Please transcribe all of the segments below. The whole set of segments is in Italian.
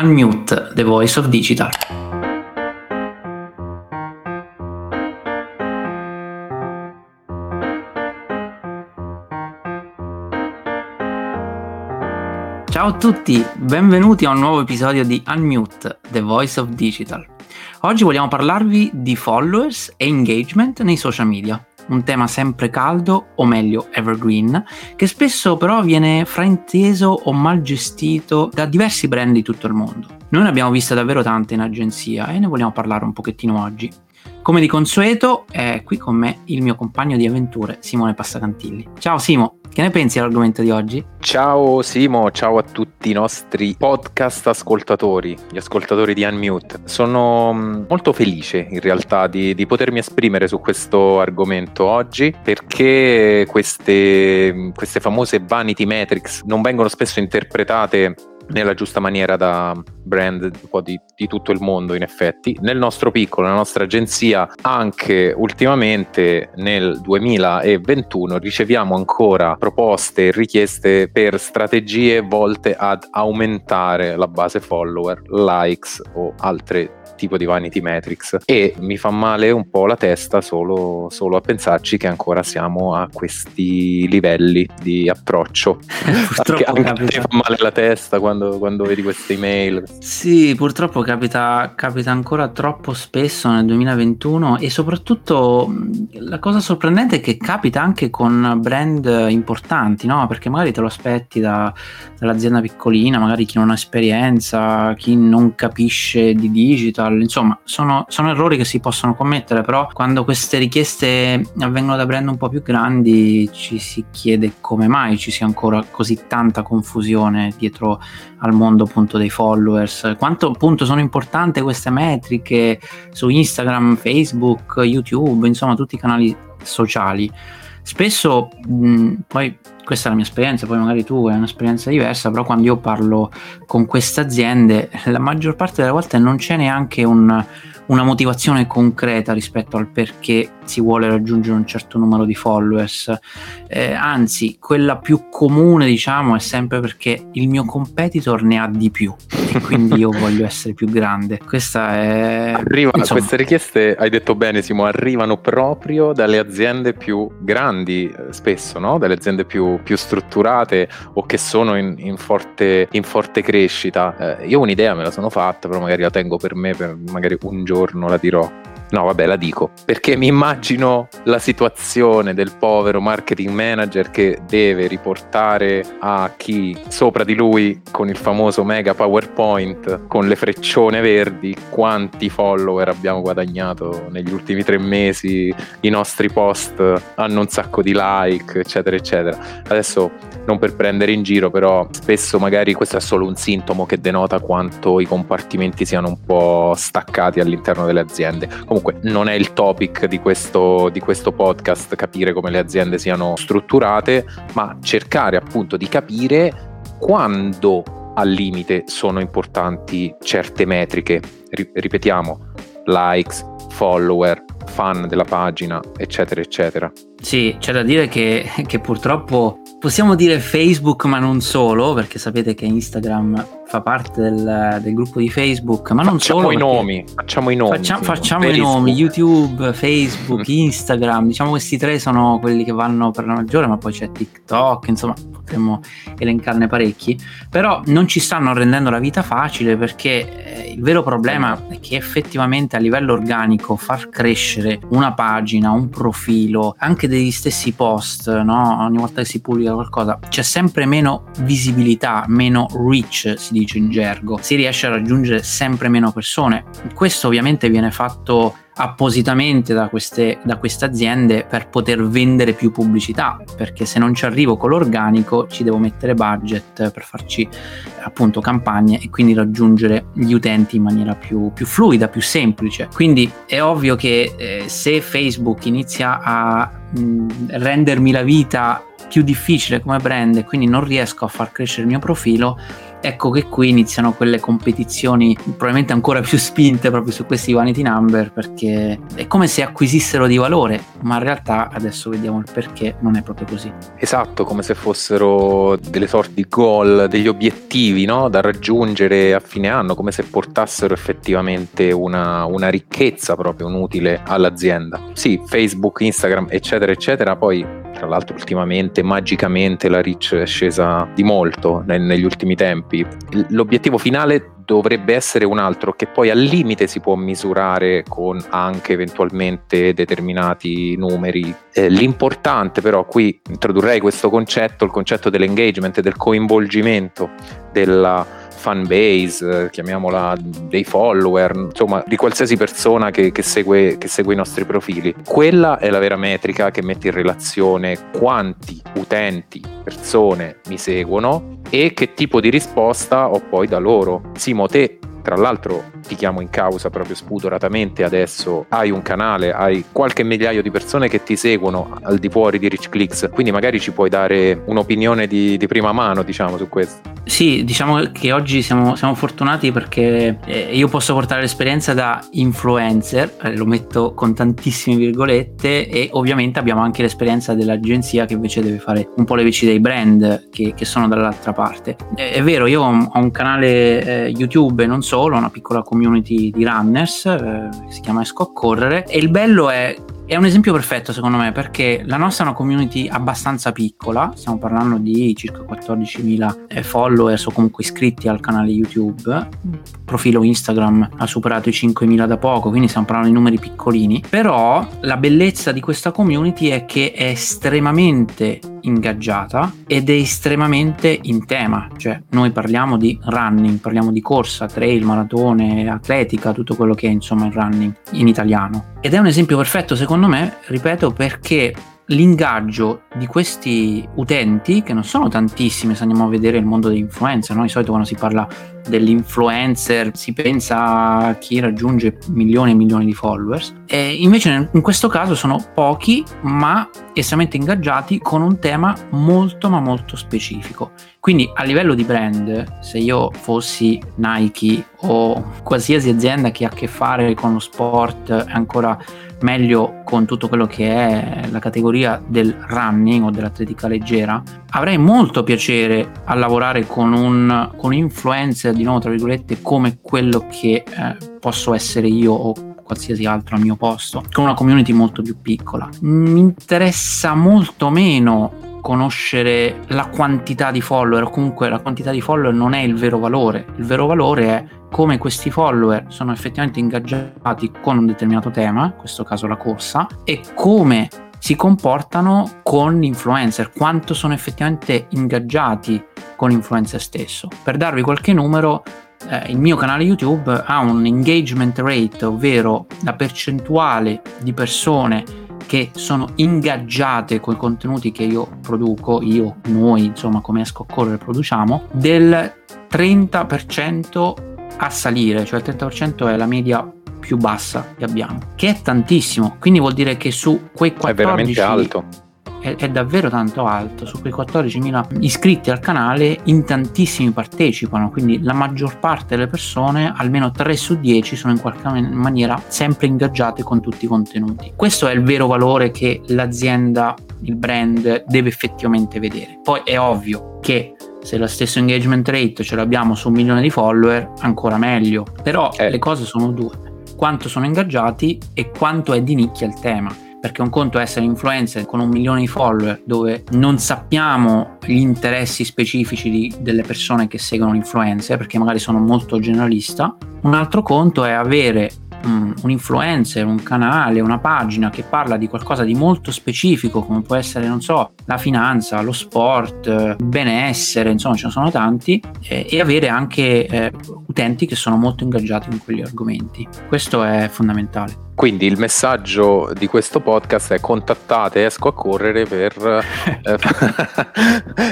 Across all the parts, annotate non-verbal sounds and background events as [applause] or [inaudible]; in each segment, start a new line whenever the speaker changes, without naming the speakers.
Unmute, the voice of digital. Ciao a tutti, benvenuti a un nuovo episodio di Unmute, the voice of digital. Oggi vogliamo parlarvi di followers e engagement nei social media un tema sempre caldo, o meglio evergreen, che spesso però viene frainteso o mal gestito da diversi brand di tutto il mondo. Noi ne abbiamo viste davvero tante in agenzia e ne vogliamo parlare un pochettino oggi. Come di consueto è qui con me il mio compagno di avventure Simone Passacantilli. Ciao Simo, che ne pensi dell'argomento di oggi?
Ciao Simo, ciao a tutti i nostri podcast ascoltatori, gli ascoltatori di Unmute. Sono mm, molto felice in realtà di, di potermi esprimere su questo argomento oggi perché queste, queste famose vanity metrics non vengono spesso interpretate nella giusta maniera da brand un po' di, di, tutto il mondo in effetti. Nel nostro piccolo, nella nostra agenzia, anche ultimamente nel 2021 riceviamo ancora proposte e richieste per strategie volte ad aumentare la base follower, likes o altre tipo di vanity metrics e mi fa male un po' la testa solo, solo a pensarci che ancora siamo a questi livelli di approccio. [laughs]
Purtroppo
anche, anche fa male la testa quando, quando vedi queste email.
Sì, purtroppo capita, capita ancora troppo spesso nel 2021 e soprattutto la cosa sorprendente è che capita anche con brand importanti, no? Perché magari te lo aspetti da, dall'azienda piccolina, magari chi non ha esperienza, chi non capisce di digital insomma sono, sono, errori che si possono commettere, però quando queste richieste avvengono da brand un po' più grandi ci si chiede come mai ci sia ancora così tanta confusione dietro al mondo appunto dei followers, quanto appunto sono importanti queste metriche su Instagram, Facebook, YouTube, insomma tutti i canali sociali. Spesso, mh, poi questa è la mia esperienza, poi magari tu hai un'esperienza diversa, però quando io parlo con queste aziende, la maggior parte delle volte non c'è neanche un, una motivazione concreta rispetto al perché si vuole raggiungere un certo numero di followers. Eh, anzi, quella più comune, diciamo, è sempre perché il mio competitor ne ha di più e quindi io voglio essere più grande. Questa è.
Arriva, Insomma, queste richieste, hai detto bene, Simo, arrivano proprio dalle aziende più grandi, eh, spesso, no? Dalle aziende più, più, strutturate o che sono in, in, forte, in forte, crescita. Eh, io un'idea me la sono fatta, però magari la tengo per me, per magari un giorno la dirò. No, vabbè, la dico perché mi immagino la situazione del povero marketing manager che deve riportare a chi sopra di lui con il famoso mega PowerPoint con le freccione verdi quanti follower abbiamo guadagnato negli ultimi tre mesi, i nostri post hanno un sacco di like, eccetera, eccetera. Adesso non per prendere in giro, però spesso magari questo è solo un sintomo che denota quanto i compartimenti siano un po' staccati all'interno delle aziende. Comunque non è il topic di questo, di questo podcast capire come le aziende siano strutturate, ma cercare appunto di capire quando al limite sono importanti certe metriche. Ripetiamo, likes, follower, fan della pagina, eccetera, eccetera.
Sì, c'è da dire che, che purtroppo possiamo dire Facebook, ma non solo, perché sapete che Instagram fa parte del, del, gruppo di Facebook, ma non
facciamo
solo.
I nomi, facciamo i nomi.
Facciamo, facciamo i nomi, YouTube, Facebook, Instagram, diciamo questi tre sono quelli che vanno per la maggiore, ma poi c'è TikTok, insomma potremmo elencarne parecchi, però non ci stanno rendendo la vita facile perché eh, il vero problema è che effettivamente a livello organico far crescere una pagina, un profilo, anche degli stessi post, no? ogni volta che si pubblica qualcosa, c'è sempre meno visibilità, meno reach, si dice in gergo, si riesce a raggiungere sempre meno persone. Questo ovviamente viene fatto appositamente da queste, da queste aziende per poter vendere più pubblicità perché se non ci arrivo con l'organico ci devo mettere budget per farci appunto campagne e quindi raggiungere gli utenti in maniera più, più fluida, più semplice quindi è ovvio che eh, se Facebook inizia a mh, rendermi la vita più difficile come brand e quindi non riesco a far crescere il mio profilo ecco che qui iniziano quelle competizioni probabilmente ancora più spinte proprio su questi vanity number perché è come se acquisissero di valore, ma in realtà adesso vediamo il perché non è proprio così.
Esatto, come se fossero delle sorti di goal, degli obiettivi no? da raggiungere a fine anno, come se portassero effettivamente una, una ricchezza proprio, un utile all'azienda. Sì, Facebook, Instagram, eccetera, eccetera, poi tra l'altro ultimamente magicamente la reach è scesa di molto negli ultimi tempi. L'obiettivo finale dovrebbe essere un altro che poi al limite si può misurare con anche eventualmente determinati numeri. Eh, l'importante però qui introdurrei questo concetto, il concetto dell'engagement, del coinvolgimento della fan base, eh, chiamiamola dei follower, insomma di qualsiasi persona che, che, segue, che segue i nostri profili. Quella è la vera metrica che mette in relazione quanti utenti, persone mi seguono e che tipo di risposta ho poi da loro. Simo, te tra l'altro ti chiamo in causa proprio spudoratamente adesso, hai un canale, hai qualche migliaio di persone che ti seguono al di fuori di Rich Clicks, quindi magari ci puoi dare un'opinione di, di prima mano diciamo su questo.
Sì, diciamo che oggi siamo, siamo fortunati perché eh, io posso portare l'esperienza da influencer, eh, lo metto con tantissime virgolette, e ovviamente abbiamo anche l'esperienza dell'agenzia che invece deve fare un po' le veci dei brand che, che sono dall'altra parte. È, è, vero, io ho un canale eh, YouTube non solo, una piccola community di runners eh, si chiama Esco a Correre, e il bello è è un esempio perfetto secondo me perché la nostra è una community abbastanza piccola, stiamo parlando di circa 14.000 eh, followers o comunque iscritti al canale YouTube, profilo Instagram ha superato i 5.000 da poco, quindi stiamo parlando di numeri piccolini, però la bellezza di questa community è che è estremamente ingaggiata ed è estremamente in tema, cioè noi parliamo di running, parliamo di corsa, trail, maratone, atletica, tutto quello che è insomma il running in italiano. Ed è un esempio perfetto secondo me, ripeto, perché l'ingaggio di questi utenti, che non sono tantissimi se andiamo a vedere il mondo dell'influencer, no? di solito quando si parla dell'influencer si pensa a chi raggiunge milioni e milioni di followers, e invece in questo caso sono pochi ma estremamente ingaggiati con un tema molto ma molto specifico. Quindi a livello di brand, se io fossi Nike o qualsiasi azienda che ha a che fare con lo sport ancora meglio con tutto quello che è la categoria del running o dell'atletica leggera, avrei molto piacere a lavorare con un, con influencer, di nuovo tra virgolette, come quello che eh, posso essere io o qualsiasi altro al mio posto, con una community molto più piccola. Mi interessa molto meno conoscere la quantità di follower o comunque la quantità di follower non è il vero valore, il vero valore è come questi follower sono effettivamente ingaggiati con un determinato tema, in questo caso la corsa, e come si comportano con l'influencer, quanto sono effettivamente ingaggiati con l'influencer stesso. Per darvi qualche numero, eh, il mio canale YouTube ha un engagement rate, ovvero la percentuale di persone che sono ingaggiate con i contenuti che io produco, io, noi, insomma, come esco a correre produciamo, del 30% a salire, cioè il 30% è la media più bassa che abbiamo, che è tantissimo, quindi vuol dire che su quei 14
è veramente alto.
È, è davvero tanto alto, su quei 14.000 iscritti al canale in tantissimi partecipano, quindi la maggior parte delle persone, almeno 3 su 10, sono in qualche maniera sempre ingaggiate con tutti i contenuti. Questo è il vero valore che l'azienda, il brand deve effettivamente vedere. Poi è ovvio che se lo stesso engagement rate ce l'abbiamo su un milione di follower, ancora meglio. Però eh. le cose sono due. Quanto sono ingaggiati e quanto è di nicchia il tema. Perché un conto è essere influencer con un milione di follower dove non sappiamo gli interessi specifici di, delle persone che seguono l'influencer perché magari sono molto generalista. Un altro conto è avere un, influencer, un canale, una pagina che parla di qualcosa di molto specifico, come può essere, non so, la finanza, lo sport, il benessere, insomma, ce ne sono tanti, e avere anche eh, utenti che sono molto ingaggiati in quegli argomenti. Questo è fondamentale.
Quindi il messaggio di questo podcast è contattate Esco a correre per... Eh,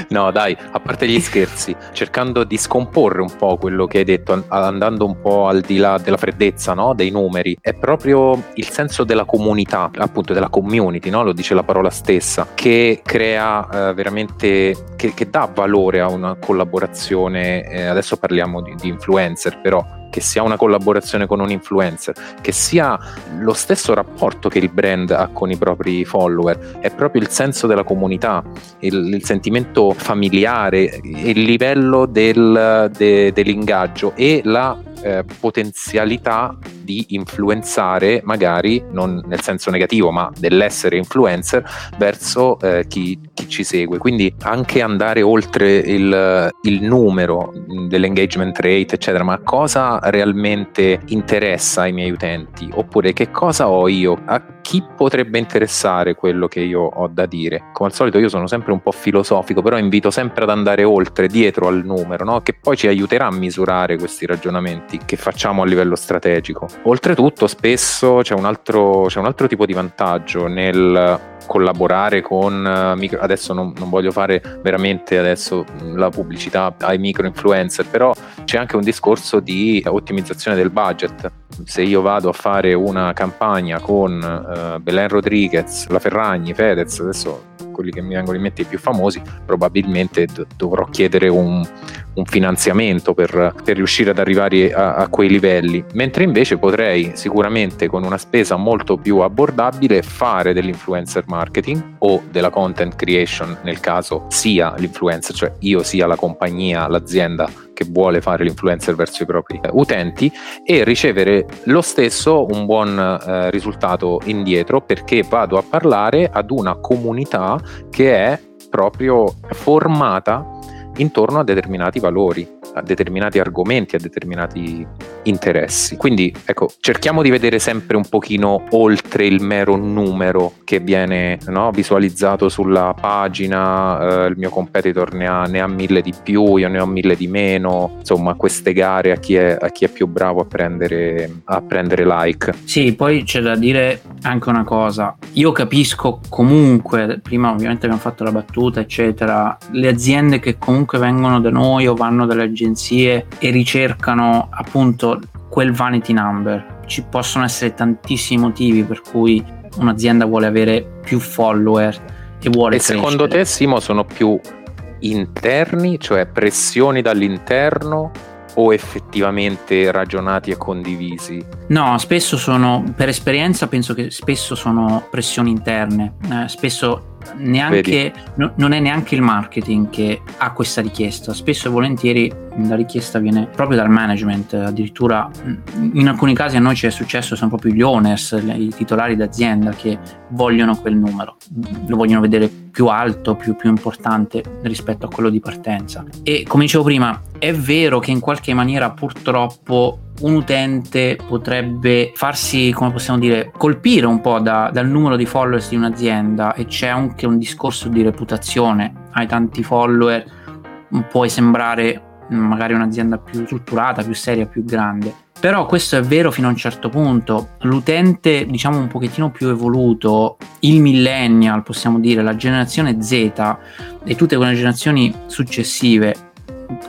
[laughs] no dai, a parte gli scherzi, cercando di scomporre un po' quello che hai detto, andando un po' al di là della freddezza no? dei numeri, è proprio il senso della comunità, appunto della community, no? lo dice la parola stessa, che crea eh, veramente, che, che, dà valore a una collaborazione, eh, adesso parliamo di, di influencer però, che sia una collaborazione con un influencer, che sia lo stesso rapporto che il brand ha con i propri follower, è proprio il senso della comunità, il, il sentimento familiare, il livello del, de, dell'ingaggio e la eh, potenzialità di influenzare, magari non nel senso negativo, ma dell'essere influencer verso eh, chi, chi, ci segue. Quindi anche andare oltre il, il numero dell'engagement rate, eccetera, ma cosa realmente interessa ai miei utenti? Oppure che cosa ho io? A chi potrebbe interessare quello che io ho da dire? Come al solito io sono sempre un po' filosofico, però invito sempre ad andare oltre, dietro al numero, no? che poi ci aiuterà a misurare questi ragionamenti che facciamo a livello strategico. Oltretutto spesso c'è un altro, c'è un altro tipo di vantaggio nel collaborare con uh, adesso non, non, voglio fare veramente adesso la pubblicità ai micro influencer però c'è anche un discorso di ottimizzazione del budget se io vado a fare una campagna con uh, Belen Rodriguez, La Ferragni, Fedez adesso quelli che mi vengono in mente i più famosi, probabilmente dovrò chiedere un, un finanziamento per, per, riuscire ad arrivare a, a, quei livelli, mentre invece potrei sicuramente con una spesa molto più abbordabile fare dell'influencer marketing o della content creation nel caso sia l'influencer, cioè io sia la compagnia, l'azienda che vuole fare l'influencer verso i propri utenti e ricevere lo stesso un buon eh, risultato indietro perché vado a parlare ad una comunità che è proprio formata intorno a determinati valori, a determinati argomenti, a determinati interessi. Quindi ecco, cerchiamo di vedere sempre un pochino oltre il mero numero che viene no, visualizzato sulla pagina, eh, il mio competitor ne ha, ne ha, mille di più, io ne ho mille di meno, insomma queste gare a chi è, a chi è più bravo a prendere, a prendere like.
Sì, poi c'è da dire anche una cosa, io capisco comunque, prima ovviamente abbiamo fatto la battuta eccetera, le aziende che comunque vengono da noi o vanno dalle agenzie e ricercano appunto quel vanity number. Ci possono essere tantissimi motivi per cui un'azienda vuole avere più follower e vuole
E
crescere.
secondo te, Simo, sono più interni, cioè pressioni dall'interno o effettivamente ragionati e condivisi?
No, spesso sono, per esperienza penso che spesso sono pressioni interne, eh, spesso neanche, no, non è neanche il marketing che ha questa richiesta, spesso e volentieri la richiesta viene proprio dal management, addirittura in alcuni casi a noi ci è successo, sono proprio gli owners, i titolari d'azienda che vogliono quel numero, lo vogliono vedere più alto, più, più importante rispetto a quello di partenza. E come dicevo prima, è vero che in qualche maniera purtroppo un utente potrebbe farsi, come possiamo dire, colpire un po' da, dal numero di followers di un'azienda e c'è anche un discorso di reputazione. Hai tanti follower, puoi sembrare magari un'azienda più strutturata, più seria, più grande. Però questo è vero fino a un certo punto. L'utente, diciamo un pochettino più evoluto, il millennial, possiamo dire, la generazione Z e tutte quelle generazioni successive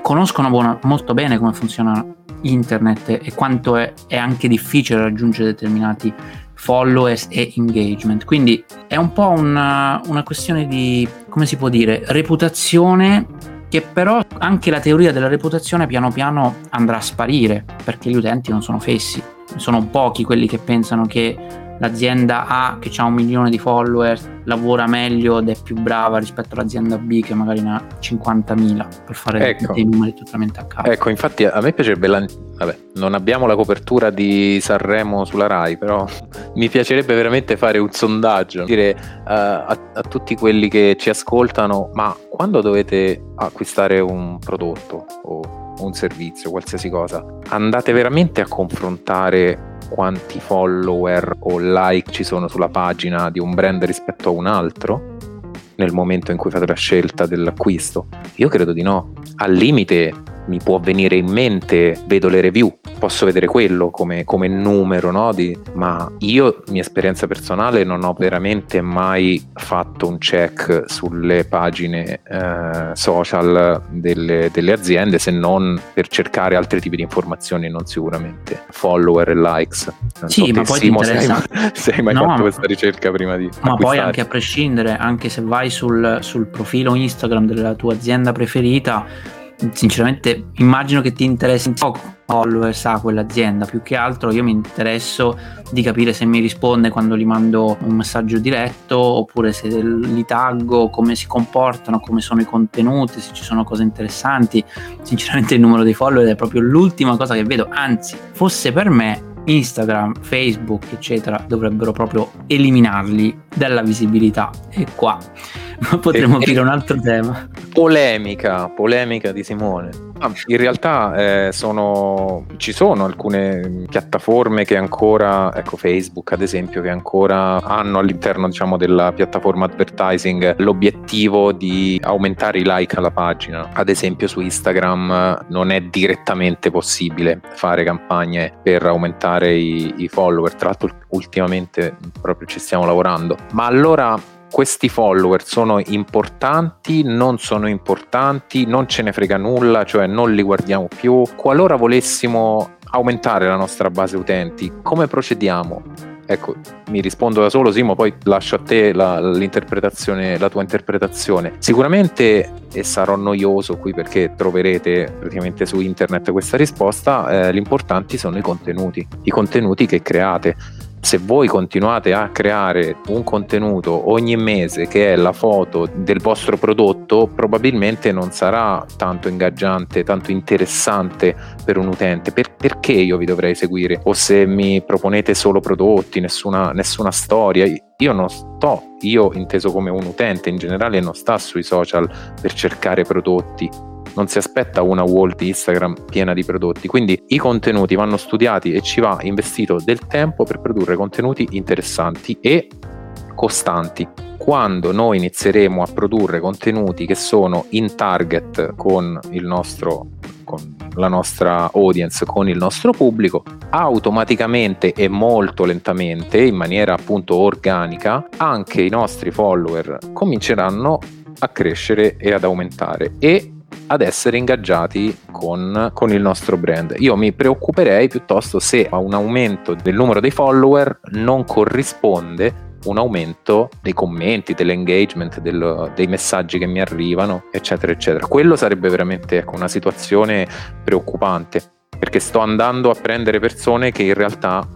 conoscono buona, molto bene come funziona internet e quanto è, è anche difficile raggiungere determinati followers e engagement. Quindi è un po' una, una questione di, come si può dire, reputazione che però anche la teoria della reputazione piano piano andrà a sparire perché gli utenti non sono fessi, sono pochi quelli che pensano che l'azienda A che ha un milione di follower lavora meglio ed è più brava rispetto all'azienda B che magari ne ha 50.000 per fare ecco. dei numeri totalmente a caso.
Ecco, infatti a me piacerebbe, la... vabbè, non abbiamo la copertura di Sanremo sulla RAI, però mi piacerebbe veramente fare un sondaggio, dire uh, a, a tutti quelli che ci ascoltano, ma quando dovete acquistare un prodotto o un servizio, qualsiasi cosa, andate veramente a confrontare quanti follower o like ci sono sulla pagina di un brand rispetto a un altro nel momento in cui fate la scelta dell'acquisto? Io credo di no. Al limite mi può venire in mente, vedo le review, posso vedere quello come, come numero, no? Di, ma io, mia esperienza personale, non ho veramente mai fatto un check sulle pagine eh, social delle, delle, aziende se non per cercare altri tipi di informazioni, non sicuramente follower e likes.
Non sì, so ma poi Simo, ti interessa...
se hai, [laughs] se hai mai no, fatto questa ricerca prima di...
Ma acquistare. poi anche a prescindere, anche se vai sul, sul profilo Instagram della tua azienda preferita, sinceramente immagino che ti interessi un po' followers a quell'azienda. Più che altro io mi interesso di capire se mi risponde quando gli mando un messaggio diretto oppure se li taggo come si comportano come sono i contenuti se ci sono cose interessanti. Sinceramente il numero dei follower è proprio l'ultima cosa che vedo. Anzi fosse per me Instagram, Facebook, eccetera, dovrebbero proprio eliminarli dalla visibilità. E qua [laughs] potremmo aprire un altro tema.
Polemica, polemica di Simone. Ah, in realtà eh, sono, ci sono alcune piattaforme che ancora, ecco Facebook ad esempio, che ancora hanno all'interno diciamo, della piattaforma advertising l'obiettivo di aumentare i like alla pagina. Ad esempio su Instagram non è direttamente possibile fare campagne per aumentare i, i follower, tra l'altro ultimamente proprio ci stiamo lavorando. Ma allora questi follower sono importanti, non sono importanti, non ce ne frega nulla, cioè non li guardiamo più. Qualora volessimo aumentare la nostra base utenti, come procediamo? Ecco, mi rispondo da solo, Simo, poi lascio a te la, la tua interpretazione. Sicuramente, e sarò noioso qui perché troverete praticamente su internet questa risposta, eh, l'importanti sono i contenuti, i contenuti che create se voi continuate a creare un contenuto ogni mese che è la foto del vostro prodotto, probabilmente non sarà tanto ingaggiante, tanto interessante per un utente. Per, perché io vi dovrei seguire? O se mi proponete solo prodotti, nessuna, nessuna storia, io non sto, io inteso come un utente in generale, non sta sui social per cercare prodotti non si aspetta una wall di Instagram piena di prodotti. Quindi i contenuti vanno studiati e ci va investito del tempo per produrre contenuti interessanti e costanti. Quando noi inizieremo a produrre contenuti che sono in target con il nostro con la nostra audience, con il nostro pubblico, automaticamente e molto lentamente, in maniera appunto organica, anche i nostri follower cominceranno a crescere e ad aumentare e ad essere ingaggiati con, con, il nostro brand. Io mi preoccuperei piuttosto se a un aumento del numero dei follower non corrisponde un aumento dei commenti, dell'engagement, del, dei messaggi che mi arrivano, eccetera, eccetera. Quello sarebbe veramente ecco, una situazione preoccupante perché sto andando a prendere persone che in realtà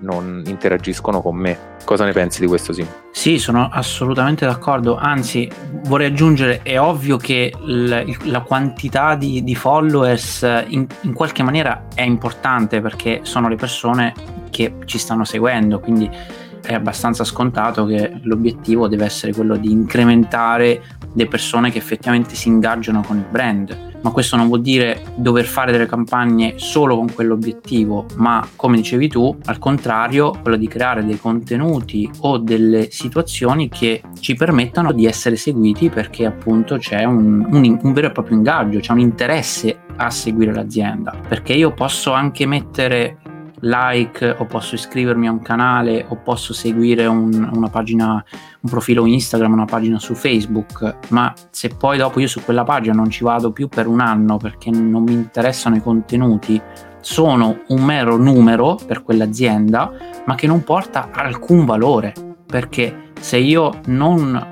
non interagiscono con me. Cosa ne pensi di questo Sim?
Sì, sono assolutamente d'accordo, anzi vorrei aggiungere, è ovvio che l- la quantità di, di followers in, in, qualche maniera è importante perché sono le persone che ci stanno seguendo, quindi è abbastanza scontato che l'obiettivo deve essere quello di incrementare le persone che effettivamente si ingaggiano con il brand. Ma questo non vuol dire dover fare delle campagne solo con quell'obiettivo, ma come dicevi tu, al contrario, quello di creare dei contenuti o delle situazioni che ci permettano di essere seguiti perché appunto c'è un, un, un vero e proprio ingaggio, c'è un interesse a seguire l'azienda, perché io posso anche mettere like o posso iscrivermi a un canale o posso seguire un, una pagina, un profilo Instagram, una pagina su Facebook, ma se poi dopo io su quella pagina non ci vado più per un anno perché non mi interessano i contenuti, sono un mero numero per quell'azienda, ma che non porta alcun valore, perché se io non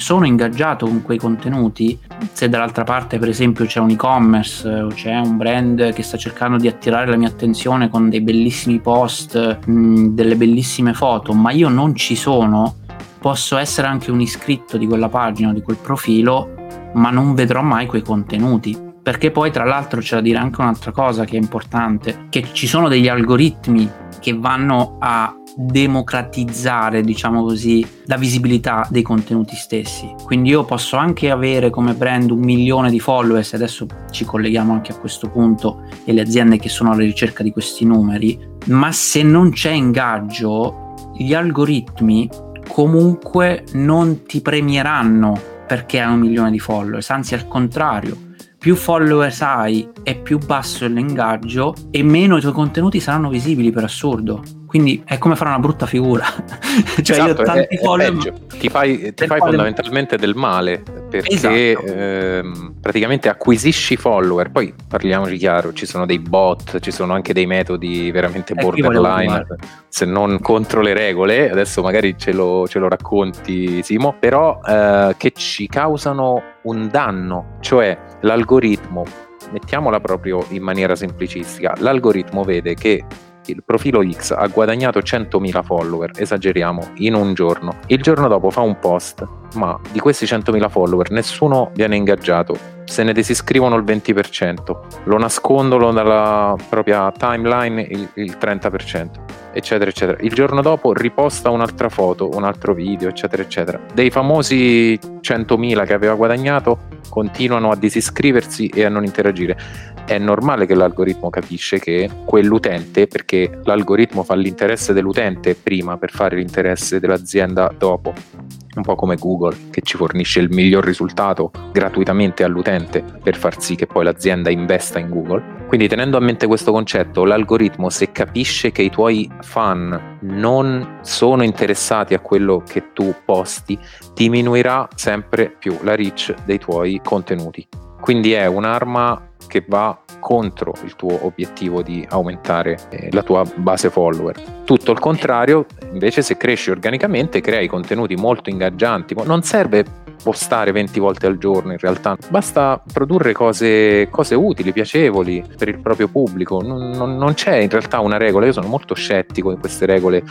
sono ingaggiato con quei contenuti, se dall'altra parte per esempio c'è un e-commerce o c'è un brand che sta cercando di attirare la mia attenzione con dei bellissimi post, mh, delle bellissime foto, ma io non ci sono, posso essere anche un iscritto di quella pagina, di quel profilo, ma non vedrò mai quei contenuti. Perché poi tra l'altro c'è da dire anche un'altra cosa che è importante, che ci sono degli algoritmi che vanno a democratizzare, diciamo così, la visibilità dei contenuti stessi. Quindi io posso anche avere come brand un milione di followers, adesso ci colleghiamo anche a questo punto, e le aziende che sono alla ricerca di questi numeri, ma se non c'è ingaggio, gli algoritmi comunque non ti premieranno perché hai un milione di followers, anzi al contrario più followers hai e più basso è l'ingaggio e meno i tuoi contenuti saranno visibili per assurdo. Quindi è come fare una brutta figura. [laughs]
cioè esatto, io ho tanti è, follower. È ti fai, ti fai fondamentalmente del male perché esatto. ehm, praticamente acquisisci follower. Poi parliamoci chiaro, ci sono dei bot, ci sono anche dei metodi veramente eh, borderline, se non contro le regole. Adesso magari ce lo, ce lo racconti Simo, però eh, che ci causano un danno, cioè l'algoritmo mettiamola proprio in maniera semplicistica, l'algoritmo vede che il profilo X ha guadagnato 100.000 follower, esageriamo, in un giorno. Il giorno dopo fa un post, ma di questi 100.000 follower nessuno viene ingaggiato, se ne disiscrivono il 20%, lo nascondono dalla propria timeline il, il 30%, eccetera, eccetera. Il giorno dopo riposta un'altra foto, un altro video, eccetera, eccetera. Dei famosi 100.000 che aveva guadagnato continuano a disiscriversi e a non interagire è normale che l'algoritmo capisce che quell'utente, perché l'algoritmo fa l'interesse dell'utente prima per fare l'interesse dell'azienda dopo, un po' come Google che ci fornisce il miglior risultato gratuitamente all'utente per far sì che poi l'azienda investa in Google. Quindi tenendo a mente questo concetto, l'algoritmo se capisce che i tuoi fan non sono interessati a quello che tu posti, diminuirà sempre più la reach dei tuoi contenuti. Quindi è un'arma che va contro il tuo obiettivo di aumentare eh, la tua base follower. Tutto il contrario, invece, se cresci organicamente, crei contenuti molto ingaggianti. Non serve postare 20 volte al giorno in realtà, basta produrre cose, cose utili, piacevoli per il proprio pubblico. Non, non, non, c'è in realtà una regola, io sono molto scettico in queste regole.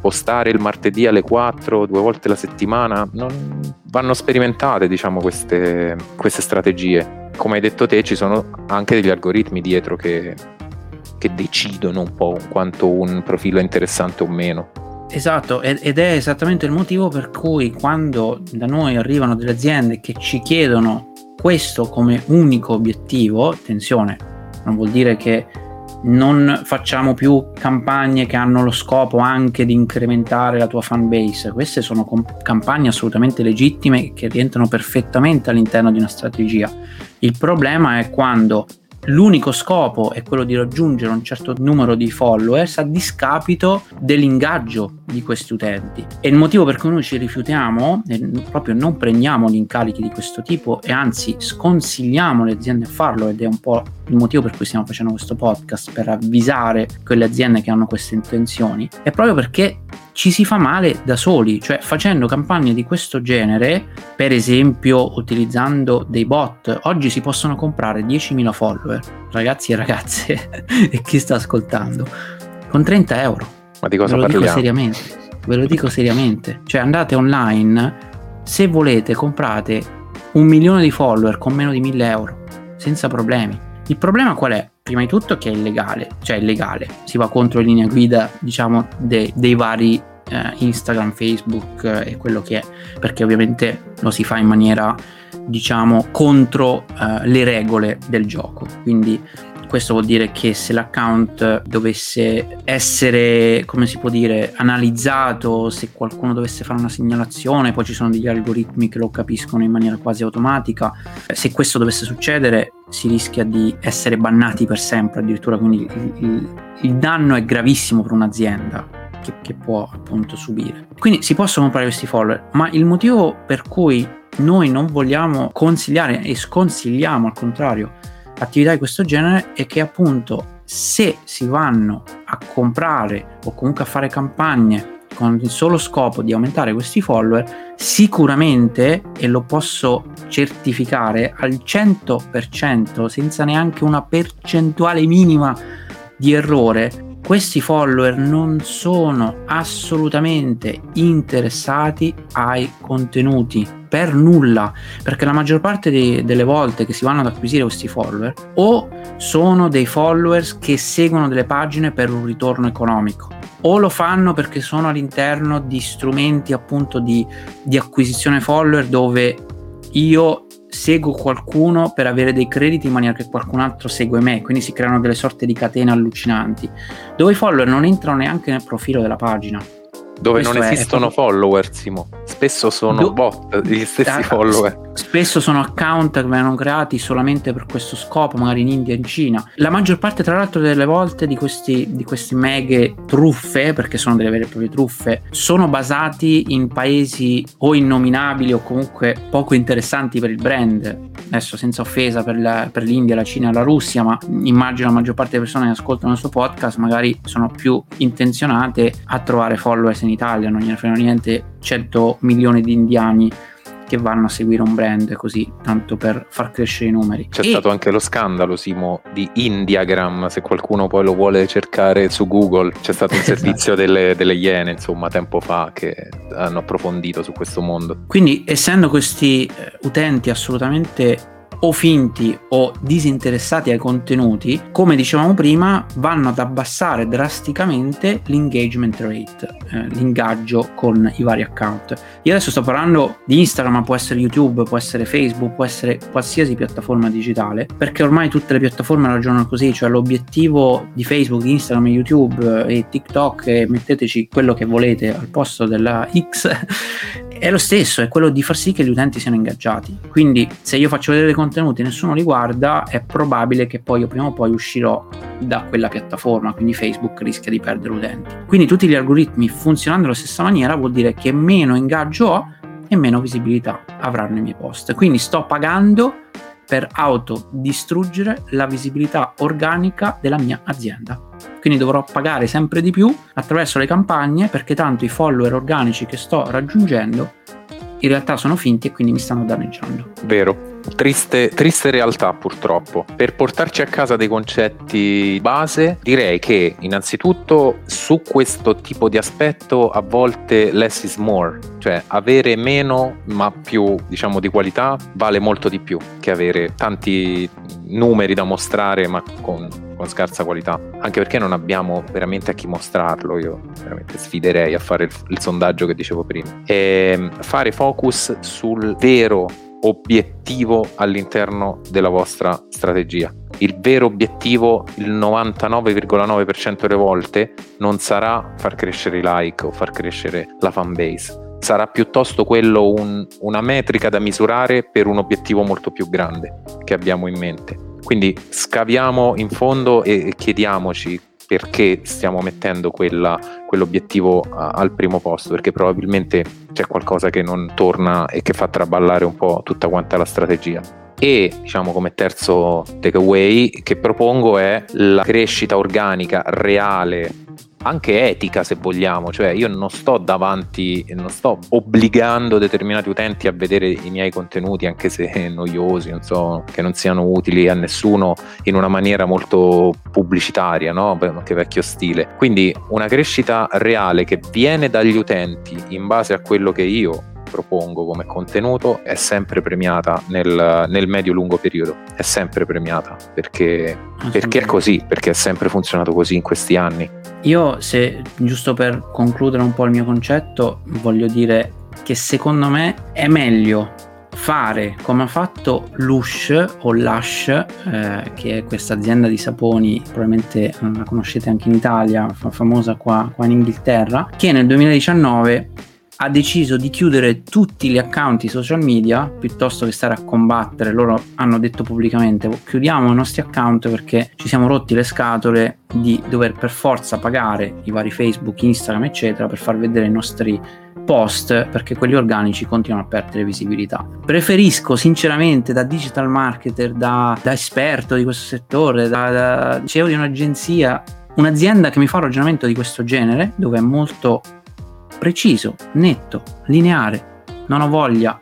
Postare il martedì alle 4, due volte la settimana, non, vanno sperimentate diciamo queste, queste strategie come hai detto te, ci sono anche degli algoritmi dietro che, che decidono un po' quanto un profilo è interessante o meno.
Esatto, ed è esattamente il motivo per cui quando da noi arrivano delle aziende che ci chiedono questo come unico obiettivo, attenzione, non vuol dire che non facciamo più campagne che hanno lo scopo anche di incrementare la tua fan base. Queste sono comp- campagne assolutamente legittime che rientrano perfettamente all'interno di una strategia. Il problema è quando l'unico scopo è quello di raggiungere un certo numero di followers a discapito dell'ingaggio di questi utenti. E il motivo per cui noi ci rifiutiamo proprio non prendiamo gli incarichi di questo tipo e anzi sconsigliamo le aziende a farlo ed è un po' il motivo per cui stiamo facendo questo podcast per avvisare quelle aziende che hanno queste intenzioni è proprio perché ci si fa male da soli, cioè facendo campagne di questo genere, per esempio utilizzando dei bot, oggi si possono comprare 10.000 follower, ragazzi e ragazze, [laughs] e chi sta ascoltando, con 30 euro.
Ma di cosa
ve lo
parliamo?
Dico seriamente, ve lo dico seriamente, cioè andate online, se volete comprate un milione di follower con meno di 1000 euro, senza problemi. Il problema qual è? Prima di tutto che è illegale, cioè è illegale, si va contro le linee guida, diciamo, de- dei vari eh, Instagram, Facebook eh, e quello che è, perché ovviamente lo si fa in maniera, diciamo, contro eh, le regole del gioco. Quindi questo vuol dire che se l'account dovesse essere, come si può dire, analizzato, se qualcuno dovesse fare una segnalazione, poi ci sono degli algoritmi che lo capiscono in maniera quasi automatica, se questo dovesse succedere si rischia di essere bannati per sempre addirittura, quindi il, il, il danno è gravissimo per un'azienda. Che, che può appunto subire. Quindi si possono comprare questi follower, ma il motivo per cui noi non vogliamo consigliare e sconsigliamo al contrario attività di questo genere è che appunto se si vanno a comprare o comunque a fare campagne con il solo scopo di aumentare questi follower, sicuramente, e lo posso certificare al 100% senza neanche una percentuale minima di errore, questi follower non sono assolutamente interessati ai contenuti per nulla perché la maggior parte de- delle volte che si vanno ad acquisire questi follower o sono dei followers che seguono delle pagine per un ritorno economico o lo fanno perché sono all'interno di strumenti appunto di, di acquisizione follower dove io seguo qualcuno per avere dei crediti in maniera che qualcun altro segue me, quindi si creano delle sorte di catene allucinanti, dove i follower non entrano neanche nel profilo della pagina.
Dove Questo non esistono è... follower, Simo. Spesso sono Do... bot, gli stessi ah, follower.
Spesso sono account che vengono creati solamente per questo scopo, magari in India e in Cina. La maggior parte, tra l'altro, delle volte di questi, di questi mega truffe, perché sono delle vere e proprie truffe, sono basati in paesi o innominabili o comunque poco interessanti per il brand. Adesso senza offesa per, la, per l'India, la Cina e la Russia, ma immagino la maggior parte delle persone che ascoltano il suo podcast magari sono più intenzionate a trovare followers in Italia, non gliene frega niente 100 milioni di indiani che vanno a seguire un brand così, tanto per far crescere i numeri.
C'è e... stato anche lo scandalo, Simo, di Indiagram, se qualcuno poi lo vuole cercare su Google, c'è stato un [laughs] esatto. servizio delle, delle Iene, insomma, tempo fa, che hanno approfondito su questo mondo.
Quindi, essendo questi eh, utenti assolutamente o finti o disinteressati ai contenuti, come dicevamo prima, vanno ad abbassare drasticamente l'engagement rate, eh, l'ingaggio con i vari account. Io adesso sto parlando di Instagram, ma può essere YouTube, può essere Facebook, può essere qualsiasi piattaforma digitale, perché ormai tutte le piattaforme ragionano così, cioè l'obiettivo di Facebook, Instagram, YouTube e TikTok e metteteci quello che volete al posto della X [laughs] è lo stesso, è quello di far sì che gli utenti siano ingaggiati. Quindi se io faccio vedere dei contenuti e nessuno li guarda, è probabile che poi io prima o poi uscirò da quella piattaforma, quindi Facebook rischia di perdere utenti. Quindi tutti gli algoritmi funzionando alla stessa maniera vuol dire che meno ingaggio ho e meno visibilità avranno i miei post. Quindi sto pagando per autodistruggere la visibilità organica della mia azienda. Quindi dovrò pagare sempre di più attraverso le campagne perché tanto i follower organici che sto raggiungendo in realtà sono finti e quindi mi stanno danneggiando.
Vero. Triste, triste, realtà purtroppo. Per portarci a casa dei concetti base, direi che innanzitutto su questo tipo di aspetto a volte less is more, cioè avere meno ma più diciamo di qualità vale molto di più che avere tanti numeri da mostrare ma con, con scarsa qualità. Anche perché non abbiamo veramente a chi mostrarlo, io veramente sfiderei a fare il, il sondaggio che dicevo prima. E ehm, fare focus sul vero obiettivo all'interno della vostra strategia. Il vero obiettivo, il 99,9% delle volte, non sarà far crescere i like o far crescere la fan base. Sarà piuttosto quello un, una metrica da misurare per un obiettivo molto più grande che abbiamo in mente. Quindi scaviamo in fondo e chiediamoci perché stiamo mettendo quella, quell'obiettivo al primo posto, perché probabilmente c'è qualcosa che non torna e che fa traballare un po' tutta quanta la strategia. E diciamo come terzo takeaway che propongo è la crescita organica reale anche etica se vogliamo, cioè io non sto davanti, non sto obbligando determinati utenti a vedere i miei contenuti anche se noiosi, non so, che non siano utili a nessuno in una maniera molto pubblicitaria, no? Che vecchio stile. Quindi una crescita reale che viene dagli utenti in base a quello che io propongo come contenuto è sempre premiata nel, nel medio-lungo periodo, è sempre premiata perché, perché è così, perché è sempre funzionato così in questi anni.
Io, se giusto per concludere un po' il mio concetto, voglio dire che secondo me è meglio fare come ha fatto Lush o Lush, eh, che è questa azienda di saponi, probabilmente la conoscete anche in Italia, famosa qua, qua in Inghilterra, che nel 2019 ha deciso di chiudere tutti gli account social media piuttosto che stare a combattere. Loro hanno detto pubblicamente: chiudiamo i nostri account perché ci siamo rotti le scatole di dover per forza pagare i vari Facebook, Instagram, eccetera, per far vedere i nostri post perché quelli organici continuano a perdere visibilità. Preferisco sinceramente da digital marketer, da, da esperto di questo settore, da, da CEO di un'agenzia, un'azienda che mi fa un ragionamento di questo genere, dove è molto preciso, netto, lineare. Non ho voglia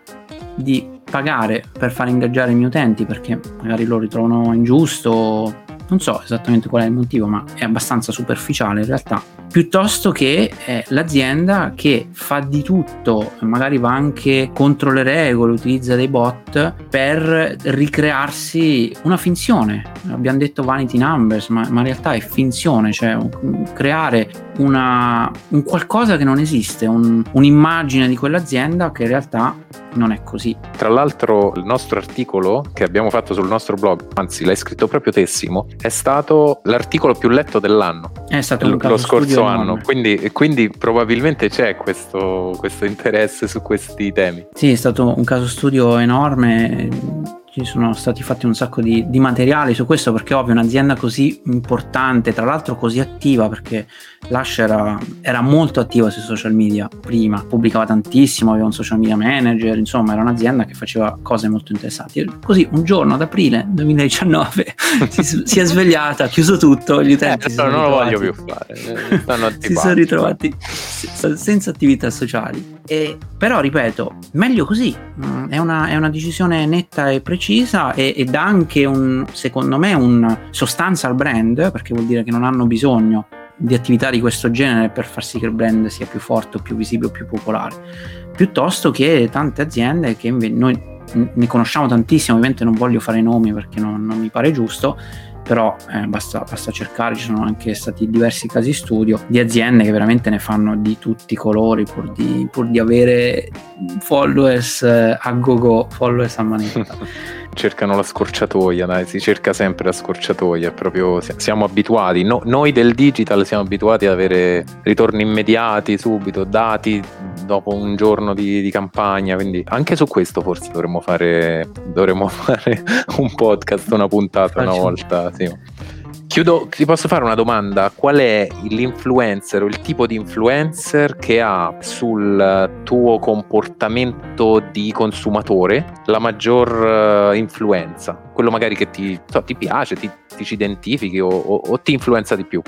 di pagare per far ingaggiare i miei utenti perché magari lo ritrovano ingiusto, non so esattamente qual è il motivo, ma è abbastanza superficiale in realtà piuttosto che eh, l'azienda che fa di tutto, magari va anche contro le regole, utilizza dei bot per ricrearsi una finzione. Abbiamo detto vanity numbers, ma, ma in realtà è finzione, cioè creare una, un qualcosa che non esiste, un, un'immagine di quell'azienda che in realtà non è così.
Tra l'altro il nostro articolo che abbiamo fatto sul nostro blog, anzi l'hai scritto proprio te Simo, è stato l'articolo più letto dell'anno.
È stato un
lo scorso anno, quindi, quindi, probabilmente c'è questo, questo interesse su questi temi.
Sì, è stato un caso studio enorme ci sono stati fatti un sacco di, di, materiali su questo perché ovvio un'azienda così importante, tra l'altro così attiva perché Lush era, era, molto attiva sui social media prima, pubblicava tantissimo, aveva un social media manager, insomma era un'azienda che faceva cose molto interessanti. Così un giorno ad aprile 2019 [laughs] si, si, è svegliata, ha chiuso tutto, gli utenti...
Eh, non lo voglio più fare, eh, [laughs]
si sono ritrovati senza attività sociali. E, però ripeto, meglio così, mm, è una, è una decisione netta e precisa e, ed anche un, secondo me un sostanza al brand perché vuol dire che non hanno bisogno di attività di questo genere per far sì che il brand sia più forte più visibile più popolare piuttosto che tante aziende che noi ne conosciamo tantissimo ovviamente non voglio fare nomi perché non, non mi pare giusto però eh, basta, basta, cercare, ci sono anche stati diversi casi studio di aziende che veramente ne fanno di tutti i colori pur di, pur di avere followers eh, a go-go, followers a manetta. [laughs]
cercano la scorciatoia, dai, si cerca sempre la scorciatoia, proprio siamo abituati, no, noi del digital siamo abituati ad avere ritorni immediati, subito, dati dopo un giorno di, di campagna, quindi anche su questo forse dovremmo fare, dovremmo [laughs] fare un podcast, una puntata una volta. Sì. Chiudo, ti posso fare una domanda? Qual è l'influencer o il tipo di influencer che ha sul tuo comportamento di consumatore la maggior uh, influenza? Quello magari che ti, so, ti piace, ti, ti ci identifichi o, o, o ti influenza di più?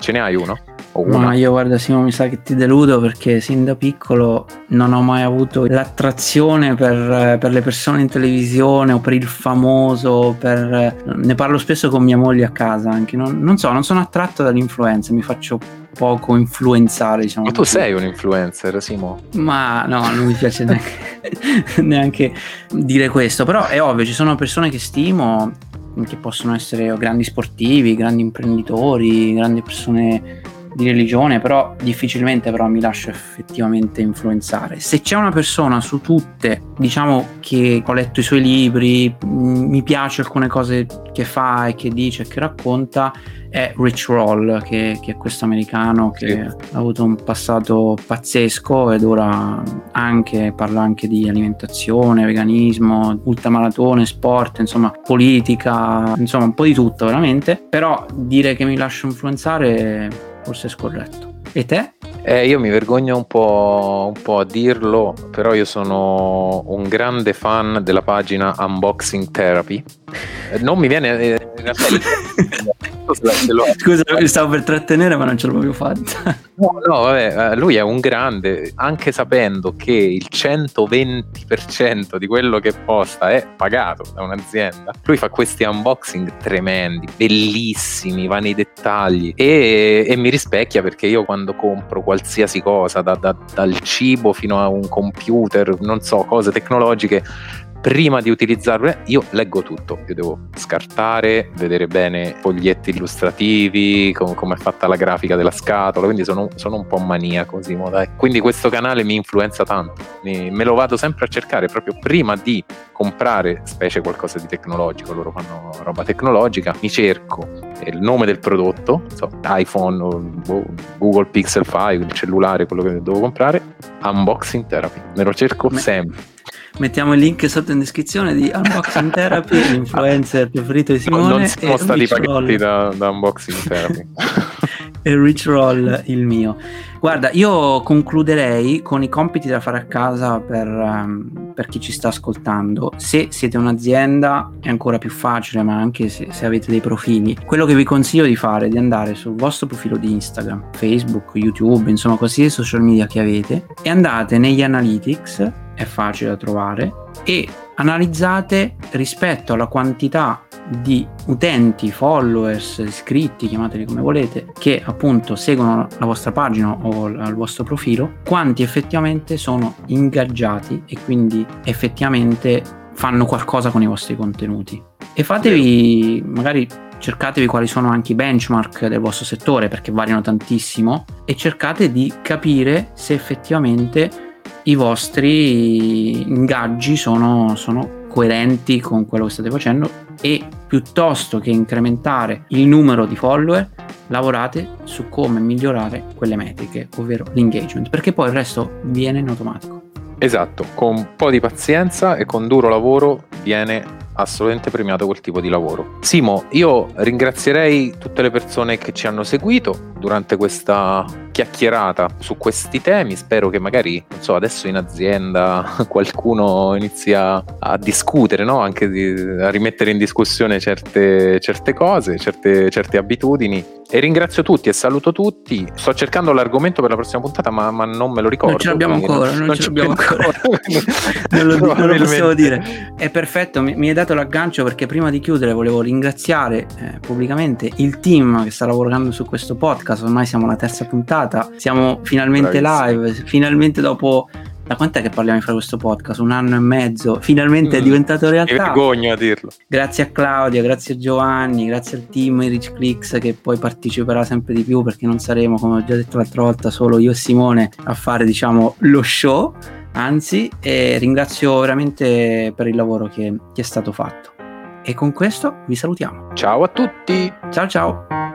Ce ne hai uno?
Ma io guarda Simo mi sa che ti deludo perché sin da piccolo non ho mai avuto l'attrazione per, per, le persone in televisione o per il famoso, per... ne parlo spesso con mia moglie a casa anche, non, non so, non sono attratto dall'influenza, mi faccio poco influenzare diciamo.
Ma tu sei un influencer Simo?
Ma no, non mi piace neanche, [laughs] neanche dire questo, però è ovvio, ci sono persone che stimo che possono essere grandi sportivi, grandi imprenditori, grandi persone di religione, però difficilmente però mi lascio effettivamente influenzare. Se c'è una persona su tutte, diciamo che ho letto i suoi libri, mi piace alcune cose che fa e che dice e che racconta, è Rich Roll, che, che, è questo americano che sì. ha avuto un passato pazzesco ed ora anche, parla anche di alimentazione, veganismo, ultramaratone, sport, insomma politica, insomma un po' di tutto veramente, però dire che mi lascio influenzare forse è scorretto. E te?
Eh, io mi vergogno un po', un po', a dirlo, però io sono un grande fan della pagina Unboxing Therapy. Eh, non mi viene... Eh, in realtà, [laughs]
Scusa, mi stavo per trattenere, ma non ce l'ho proprio fatta.
No, no, vabbè, eh, lui è un grande, anche sapendo che il 120% di quello che posta è pagato da un'azienda. Lui fa questi unboxing tremendi, bellissimi, va nei dettagli e, e mi rispecchia perché io quando compro qualsiasi cosa, da, da, dal cibo fino a un computer, non so, cose tecnologiche, prima di utilizzarlo io leggo tutto, io devo scartare, vedere bene foglietti illustrativi, com- come è fatta la grafica della scatola, quindi sono, sono un po' maniaco, Simo, dai. Quindi questo canale mi influenza tanto, mi, me lo vado sempre a cercare proprio prima di comprare, specie qualcosa di tecnologico, loro fanno roba tecnologica, mi cerco. Il nome del prodotto, so, iPhone, boh, Google Pixel 5, il cellulare, quello che devo comprare, unboxing therapy, me lo cerco sempre
Mettiamo il link sotto in descrizione di Unboxing Therapy, [laughs] l'influencer preferito di Simone.
No, non siamo stati pagati da, da, Unboxing Therapy. [laughs]
e Rich Roll il mio. Guarda, io concluderei con i compiti da fare a casa per, um, per, chi ci sta ascoltando. Se siete un'azienda è ancora più facile, ma anche se, se avete dei profili. Quello che vi consiglio di fare è di andare sul vostro profilo di Instagram, Facebook, YouTube, insomma qualsiasi social media che avete e andate negli analytics è facile da trovare e analizzate rispetto alla quantità di utenti, followers, iscritti, chiamateli come volete, che appunto seguono la vostra pagina o il vostro profilo, quanti effettivamente sono ingaggiati e quindi effettivamente fanno qualcosa con i vostri contenuti. E fatevi, magari cercatevi quali sono anche i benchmark del vostro settore perché variano tantissimo e cercate di capire se effettivamente i vostri ingaggi sono, sono coerenti con quello che state facendo e piuttosto che incrementare il numero di follower, lavorate su come migliorare quelle metriche, ovvero l'engagement, perché poi il resto viene in automatico.
Esatto, con un po' di pazienza e con duro lavoro viene assolutamente premiato quel tipo di lavoro. Simo, io ringrazierei tutte le persone che ci hanno seguito durante questa chiacchierata su questi temi. Spero che magari, non so, adesso in azienda [laughs] qualcuno inizia a discutere, no? anche di, a rimettere in discussione certe, certe cose, certe, certe abitudini. E ringrazio tutti e saluto tutti. Sto cercando l'argomento per la prossima puntata, ma, ma non me lo ricordo.
Non ce l'abbiamo ancora, non, non ce l'abbiamo ancora. [laughs] non, lo, non, lo, possiamo dire. È perfetto, mi, mi hai dato l'aggancio perché prima di chiudere volevo ringraziare eh, pubblicamente il team che sta lavorando su questo podcast. Ormai siamo alla terza puntata, siamo finalmente Bravissimo. live, finalmente dopo da quant'è che parliamo di fare questo podcast? Un anno e mezzo, finalmente mm, è diventato realtà.
Mi vergogno a dirlo.
Grazie a Claudia, grazie a Giovanni, grazie al team Rich Clicks che poi parteciperà sempre di più perché non saremo, come ho già detto l'altra volta, solo io e Simone a fare diciamo lo show, anzi, e ringrazio veramente per il lavoro che, che è stato fatto. E con questo vi salutiamo.
Ciao a tutti.
Ciao ciao.